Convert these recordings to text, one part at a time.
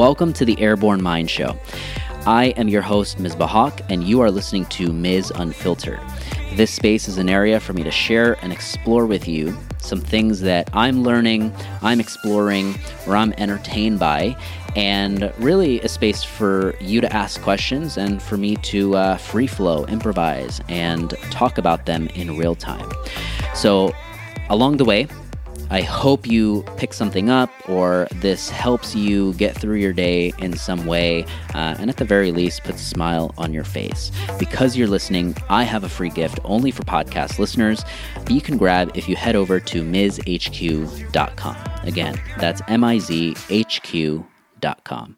Welcome to the Airborne Mind Show. I am your host, Ms. Bahak, and you are listening to Ms. Unfiltered. This space is an area for me to share and explore with you some things that I'm learning, I'm exploring, or I'm entertained by, and really a space for you to ask questions and for me to uh, free flow, improvise, and talk about them in real time. So, along the way, I hope you pick something up or this helps you get through your day in some way, uh, and at the very least, puts a smile on your face. Because you're listening, I have a free gift only for podcast listeners that you can grab if you head over to mizhq.com. Again, that's M I Z H Q.com.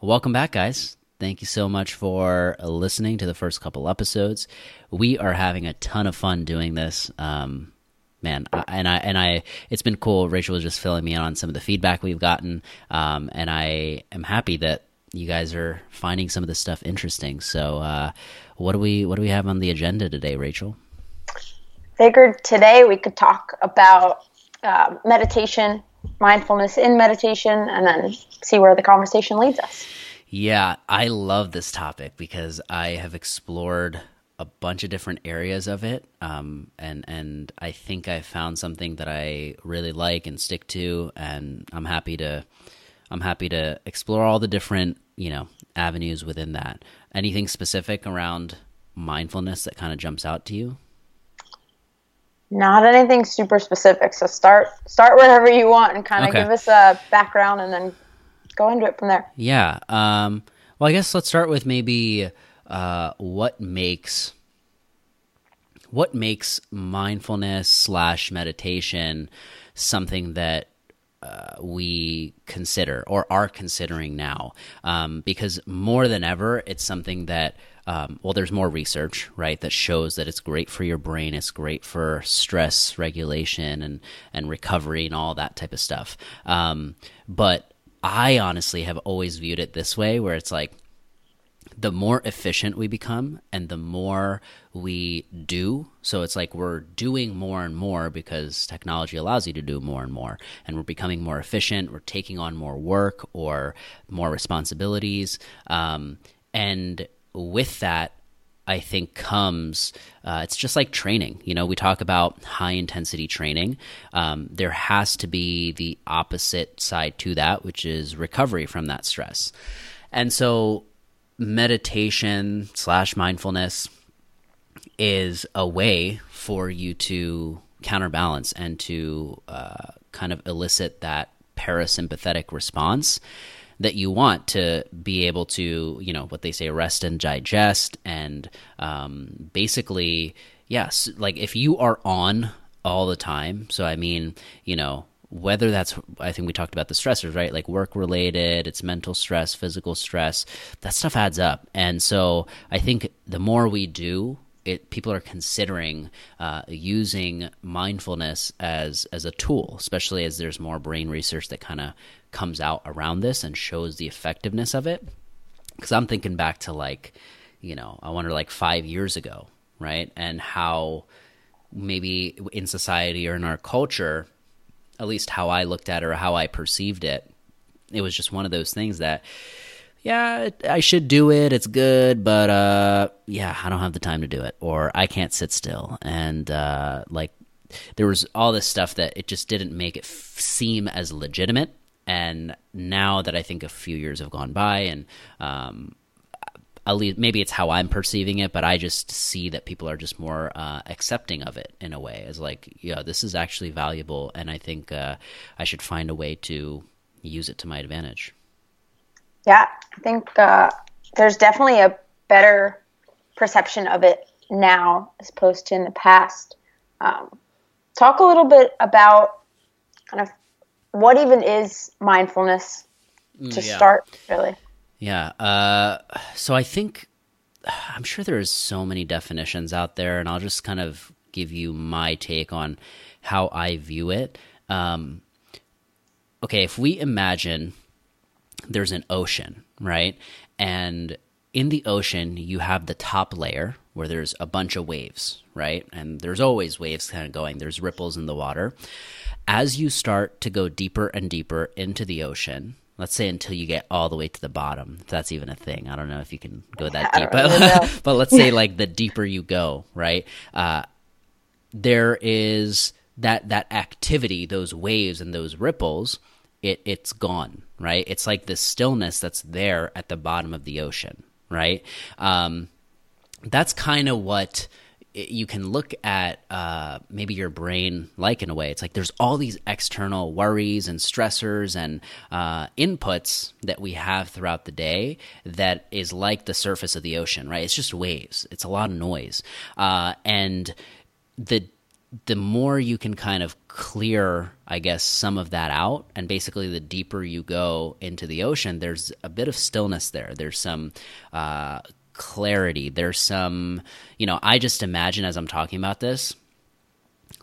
Welcome back, guys. Thank you so much for listening to the first couple episodes. We are having a ton of fun doing this. Um, man I, and i and i it's been cool. Rachel was just filling me in on some of the feedback we've gotten. Um, and i am happy that you guys are finding some of this stuff interesting. So uh, what do we what do we have on the agenda today rachel? Figured today we could talk about uh, meditation mindfulness in meditation and then see where the conversation leads us. Yeah i love this topic because i have explored a bunch of different areas of it, um, and and I think I found something that I really like and stick to, and I'm happy to I'm happy to explore all the different you know avenues within that. Anything specific around mindfulness that kind of jumps out to you? Not anything super specific. So start start wherever you want and kind of okay. give us a background, and then go into it from there. Yeah. Um, well, I guess let's start with maybe uh, what makes what makes mindfulness slash meditation something that uh, we consider or are considering now? Um, because more than ever it's something that um, well there's more research right that shows that it's great for your brain it's great for stress regulation and and recovery and all that type of stuff. Um, but i honestly have always viewed it this way where it's like the more efficient we become and the more we do. So it's like we're doing more and more because technology allows you to do more and more. And we're becoming more efficient. We're taking on more work or more responsibilities. Um, and with that, I think comes, uh, it's just like training. You know, we talk about high intensity training. Um, there has to be the opposite side to that, which is recovery from that stress. And so meditation slash mindfulness is a way for you to counterbalance and to uh, kind of elicit that parasympathetic response that you want to be able to, you know, what they say, rest and digest. And um, basically, yes, like if you are on all the time, so I mean, you know, whether that's i think we talked about the stressors right? Like work related it's mental stress physical stress that stuff adds up. And so i think the more we do it, people are considering uh, using mindfulness as as a tool, especially as there's more brain research that kind of comes out around this and shows the effectiveness of it. Because I'm thinking back to like, you know, I wonder like five years ago, right, and how maybe in society or in our culture at least how I looked at it or how I perceived it. It was just one of those things that, yeah, I should do it. It's good, but uh, yeah, I don't have the time to do it, or I can't sit still, and uh, like there was all this stuff that it just didn't make it f- seem as legitimate. And now that I think a few years have gone by, and um, at least maybe it's how I'm perceiving it, but I just see that people are just more uh, accepting of it in a way as like, yeah, this is actually valuable, and I think uh, I should find a way to use it to my advantage. Yeah, I think uh, there's definitely a better perception of it now as opposed to in the past. Um, talk a little bit about kind of what even is mindfulness mm, to yeah. start, really. Yeah. Uh, so I think I'm sure there's so many definitions out there, and I'll just kind of give you my take on how I view it. Um, okay, if we imagine there's an ocean, right? And in the ocean, you have the top layer where there's a bunch of waves, right? And there's always waves kind of going, there's ripples in the water. As you start to go deeper and deeper into the ocean, let's say until you get all the way to the bottom if that's even a thing. I don't know if you can go that deep really but, but let's say like the deeper you go right uh, there is that that activity those waves and those ripples it it's gone right? It's like the stillness that's there at the bottom of the ocean right? Um, that's kind of what you can look at uh, maybe your brain like in a way. It's like there's all these external worries and stressors and uh, inputs that we have throughout the day that is like the surface of the ocean, right? It's just waves. It's a lot of noise, uh, and the the more you can kind of clear, I guess, some of that out, and basically the deeper you go into the ocean, there's a bit of stillness there. There's some uh, clarity. There's some, you know, I just imagine as I'm talking about this,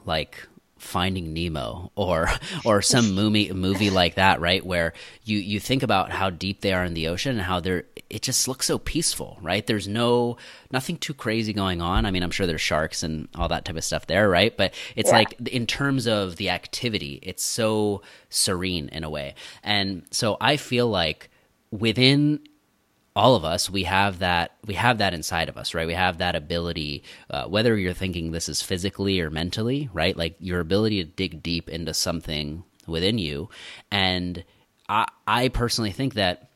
like Finding Nemo or or some movie movie like that, right? Where you you think about how deep they are in the ocean and how they're it just looks so peaceful, right? There's no nothing too crazy going on. I mean, I'm sure there's sharks and all that type of stuff there, right? But it's Yeah. like in terms of the activity, it's so serene in a way. And so I feel like within all of us we have that we have that inside of us right? We have that ability uh, whether you're thinking this is physically or mentally right? Like your ability to dig deep into something within you. And i i personally think that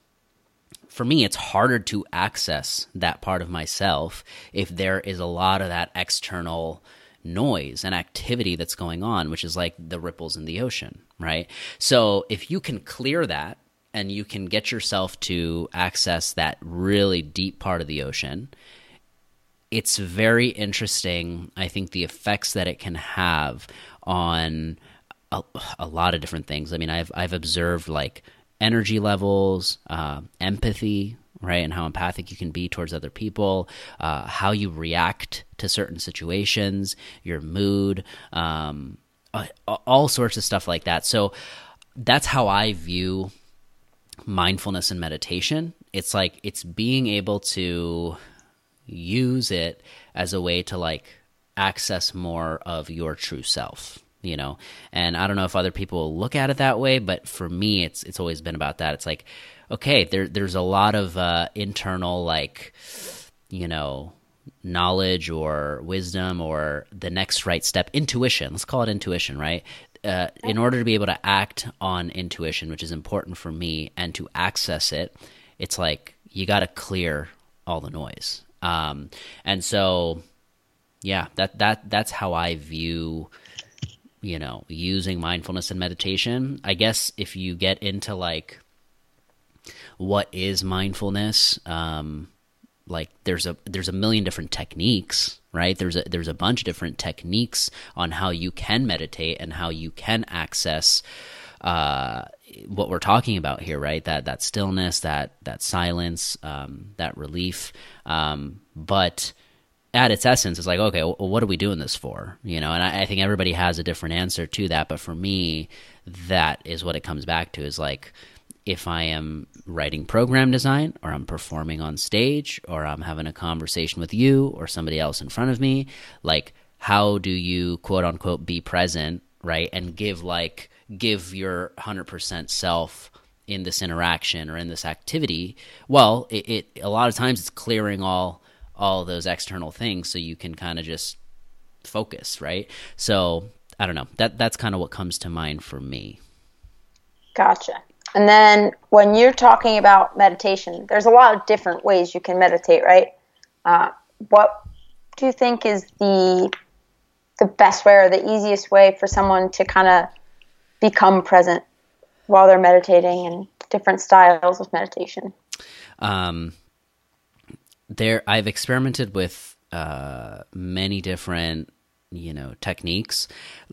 for me it's harder to access that part of myself if there is a lot of that external noise and activity that's going on which is like the ripples in the ocean right? So if you can clear that and you can get yourself to access that really deep part of the ocean. It's very interesting i think the effects that it can have on a, a lot of different things. I mean i've i've observed like energy levels uh, empathy right and how empathic you can be towards other people uh, how you react to certain situations your mood um, all sorts of stuff like that. So that's how i view mindfulness and meditation it's like it's being able to use it as a way to like access more of your true self you know? And i don't know if other people look at it that way but for me it's it's always been about that. It's like okay there there's a lot of uh internal like you know knowledge or wisdom or the next right step intuition. Let's call it intuition right uh, in order to be able to act on intuition which is important for me and to access it it's like you got to clear all the noise. Um, and so yeah that that that's how i view you know using mindfulness and meditation. I guess if you get into like what is mindfulness um, like there's a there's a million different techniques right? There's a there's a bunch of different techniques on how you can meditate and how you can access uh, what we're talking about here right? That that stillness that that silence um, that relief. Um, but at its essence it's like okay well, what are we doing this for? You know and I, I think everybody has a different answer to that. But for me that is what it comes back to is like if I am writing program design or I'm performing on stage or I'm having a conversation with you or somebody else in front of me, like how do you quote unquote be present, right? And give like give your 100% self in this interaction or in this activity. Well, it, it a lot of times it's clearing all all those external things so you can kind of just focus, right? So, I don't know. That that's kind of what comes to mind for me. Gotcha. And then when you're talking about meditation, there's a lot of different ways you can meditate, right? Uh, what do you think is the the best way or the easiest way for someone to kind of become present while they're meditating and different styles of meditation? Um, there, I've experimented with uh, many different, you know, techniques.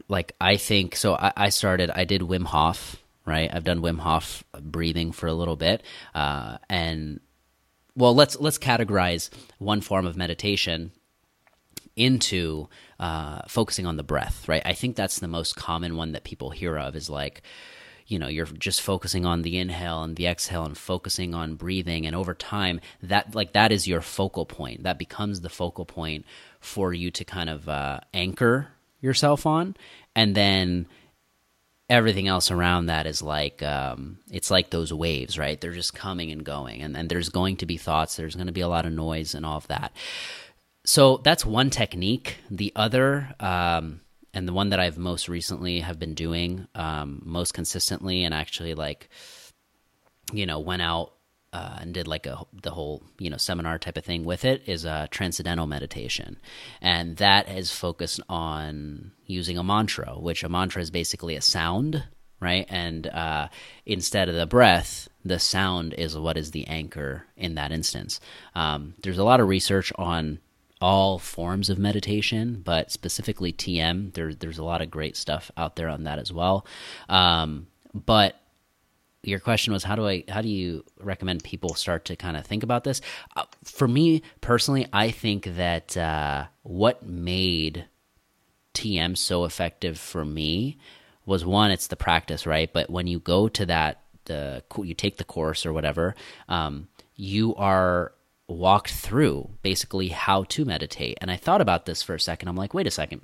Like I think so. I, I started. I did Wim Hof. Right. I've done Wim Hof breathing for a little bit, uh, and well, let's let's categorize one form of meditation into uh, focusing on the breath, right? I think that's the most common one that people hear of is like, you know, you're just focusing on the inhale and the exhale and focusing on breathing. And over time, that like that is your focal point. That becomes the focal point for you to kind of uh, anchor yourself on. And then everything else around that is like um, it's like those waves, right? They're just coming and going, and, and there's going to be thoughts. There's going to be a lot of noise and all of that. So that's one technique. The other, um, and the one that I've most recently have been doing um, most consistently, and actually like, you know, went out uh, and did like a the whole you know seminar type of thing with it is a transcendental meditation, and that is focused on using a mantra, which a mantra is basically a sound, right? And uh, instead of the breath, the sound is what is the anchor in that instance. Um, there's a lot of research on all forms of meditation, but specifically TM. There, there's a lot of great stuff out there on that as well. Um, but your question was how do I how do you recommend people start to kind of think about this? Uh, for me personally, I think that uh, what made TM so effective for me was one, it's the practice, right? But when you go to that the you take the course or whatever, um, you are walked through basically how to meditate. And I thought about this for a second. I'm like, wait a second.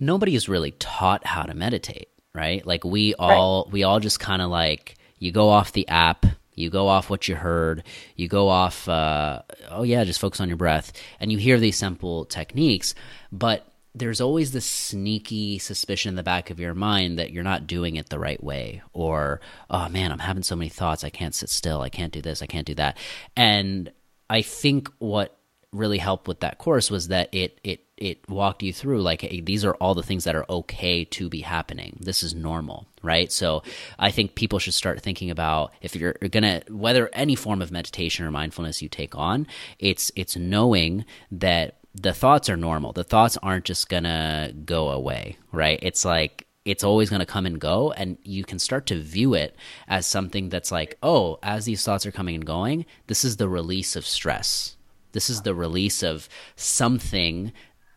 Nobody is really taught how to meditate, right? Like we all right. we all just kind of like you go off the app, you go off what you heard, you go off uh, oh yeah, just focus on your breath and you hear these simple techniques, but there's always this sneaky suspicion in the back of your mind that you're not doing it the right way or oh man i'm having so many thoughts i can't sit still i can't do this i can't do that and i think what really helped with that course was that it it it walked you through like hey, these are all the things that are okay to be happening this is normal right so i think people should start thinking about if you're gonna whether any form of meditation or mindfulness you take on it's it's knowing that the thoughts are normal. The thoughts aren't just gonna go away, right? It's like it's always going to come and go and you can start to view it as something that's like oh as these thoughts are coming and going this is the release of stress this is the release of something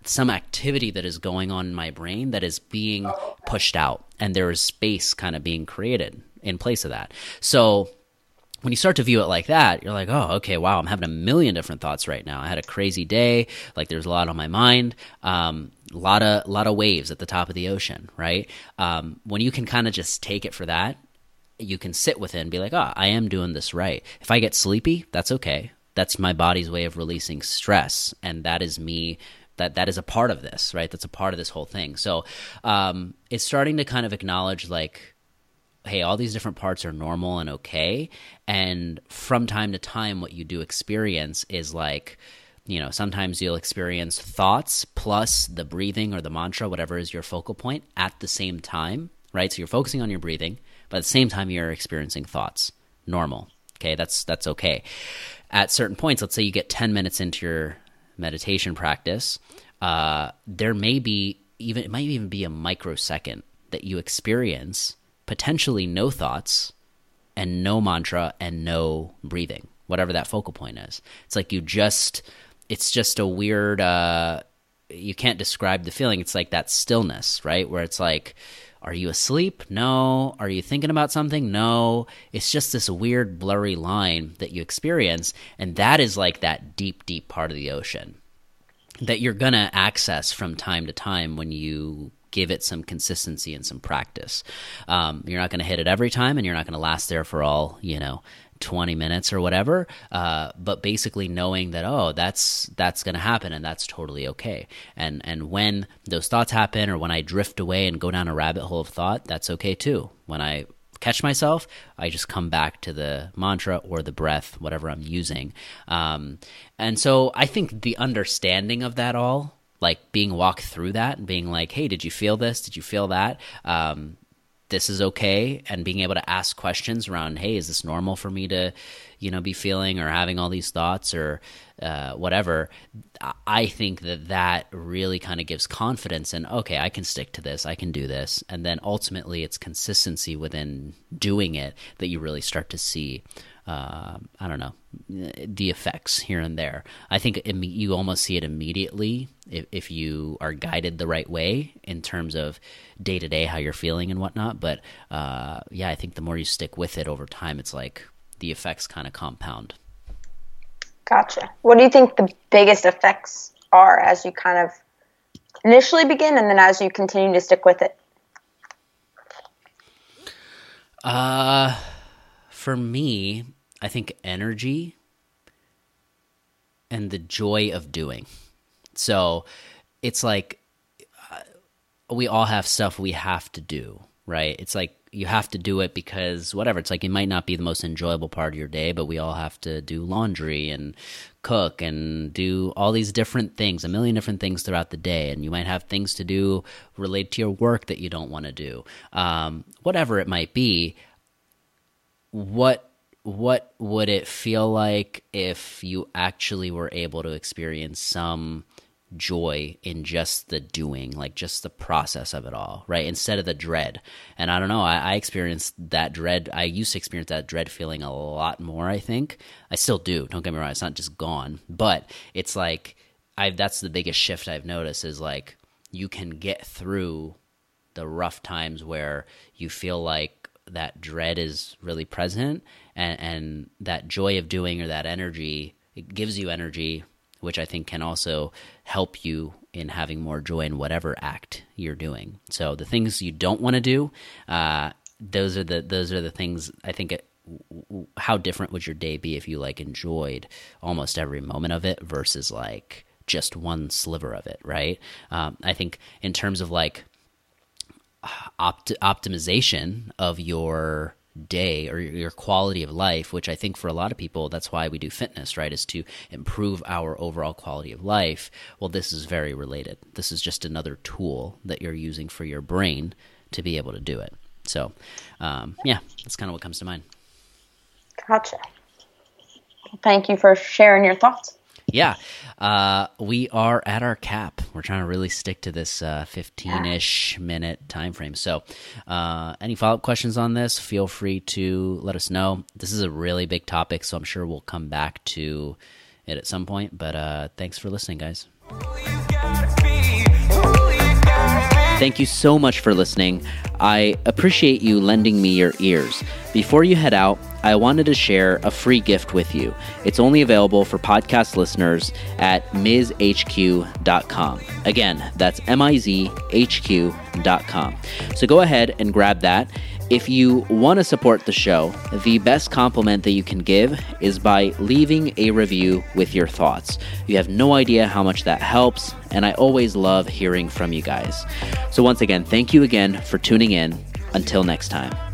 some activity that is going on in my brain that is being pushed out and there is space kind of being created in place of that so when you start to view it like that, you're like, oh, okay, wow, I'm having a million different thoughts right now. I had a crazy day, like there's a lot on my mind, um, a lot of lot of waves at the top of the ocean, right? Um, when you can kind of just take it for that, you can sit with it and be like, oh, I am doing this right. If I get sleepy, that's okay. That's my body's way of releasing stress, and that is me that that is a part of this right that's a part of this whole thing so um, it's starting to kind of acknowledge like hey, all these different parts are normal and okay. And from time to time, what you do experience is like, you know, sometimes you'll experience thoughts plus the breathing or the mantra, whatever is your focal point, at the same time, right? So you're focusing on your breathing, but at the same time, you're experiencing thoughts. Normal. Okay, that's that's okay. At certain points, let's say you get 10 minutes into your meditation practice, uh, there may be even it might even be a microsecond that you experience potentially no thoughts and no mantra and no breathing, whatever that focal point is. It's like you just, it's just a weird, uh, you can't describe the feeling. It's like that stillness, right? Where it's like, are you asleep? No. Are you thinking about something? No. It's just this weird, blurry line that you experience. And that is like that deep, deep part of the ocean that you're going to access from time to time when you give it some consistency and some practice. Um, you're not going to hit it every time, and you're not going to last there for all you know 20 minutes or whatever uh, but basically knowing that oh that's that's going to happen and that's totally okay and and when those thoughts happen or when i drift away and go down a rabbit hole of thought that's okay too when i catch myself i just come back to the mantra or the breath whatever i'm using um, and so i think the understanding of that all like being walked through that and being like, hey, did you feel this? Did you feel that? Um, this is okay and being able to ask questions around hey is this normal for me to you know be feeling or having all these thoughts or uh, whatever i think that that really kind of gives confidence and okay i can stick to this i can do this and then ultimately it's consistency within doing it that you really start to see uh, I don't know the effects here and there. I think you almost see it immediately if, if you are guided the right way in terms of day to day how you're feeling and whatnot. But uh, yeah, I think the more you stick with it over time, it's like the effects kind of compound. Gotcha. What do you think the biggest effects are as you kind of initially begin and then as you continue to stick with it? Uh, for me, I think energy and the joy of doing. So it's like uh, we all have stuff we have to do, right? It's like you have to do it because whatever. It's like it might not be the most enjoyable part of your day, but we all have to do laundry and cook and do all these different things, a million different things throughout the day. And you might have things to do related to your work that you don't want to do. Um, whatever it might be, what what would it feel like if you actually were able to experience some joy in just the doing, like just the process of it all, right? Instead of the dread. And I don't know, I, I, experienced that dread. I used to experience that dread feeling a lot more, I think. I still do, don't get me wrong, it's not just gone. But it's like, I that's the biggest shift I've noticed is like you can get through the rough times where you feel like that dread is really present and, and that joy of doing or that energy it gives you energy which i think can also help you in having more joy in whatever act you're doing. So the things you don't want to do uh, those are the those are the things i think it, how different would your day be if you like enjoyed almost every moment of it versus like just one sliver of it right? Um, i think in terms of like opt- optimization of your day or your quality of life, which I think for a lot of people, that's why we do fitness, right? Is to improve our overall quality of life. Well, this is very related. This is just another tool that you're using for your brain to be able to do it. So, um, yeah, that's kind of what comes to mind. Gotcha. Thank you for sharing your thoughts yeah, uh, we are at our cap. We're trying to really stick to this fifteen-ish uh, minute time frame. So, uh, any follow-up questions on this? Feel free to let us know. This is a really big topic, so I'm sure we'll come back to it at some point. But uh, thanks for listening, guys. Thank you so much for listening. I appreciate you lending me your ears. Before you head out, I wanted to share a free gift with you. It's only available for podcast listeners at mizhq.com. Again, that's M I Z H Q.com. So go ahead and grab that. If you want to support the show, the best compliment that you can give is by leaving a review with your thoughts. You have no idea how much that helps, and I always love hearing from you guys. So, once again, thank you again for tuning in. Until next time.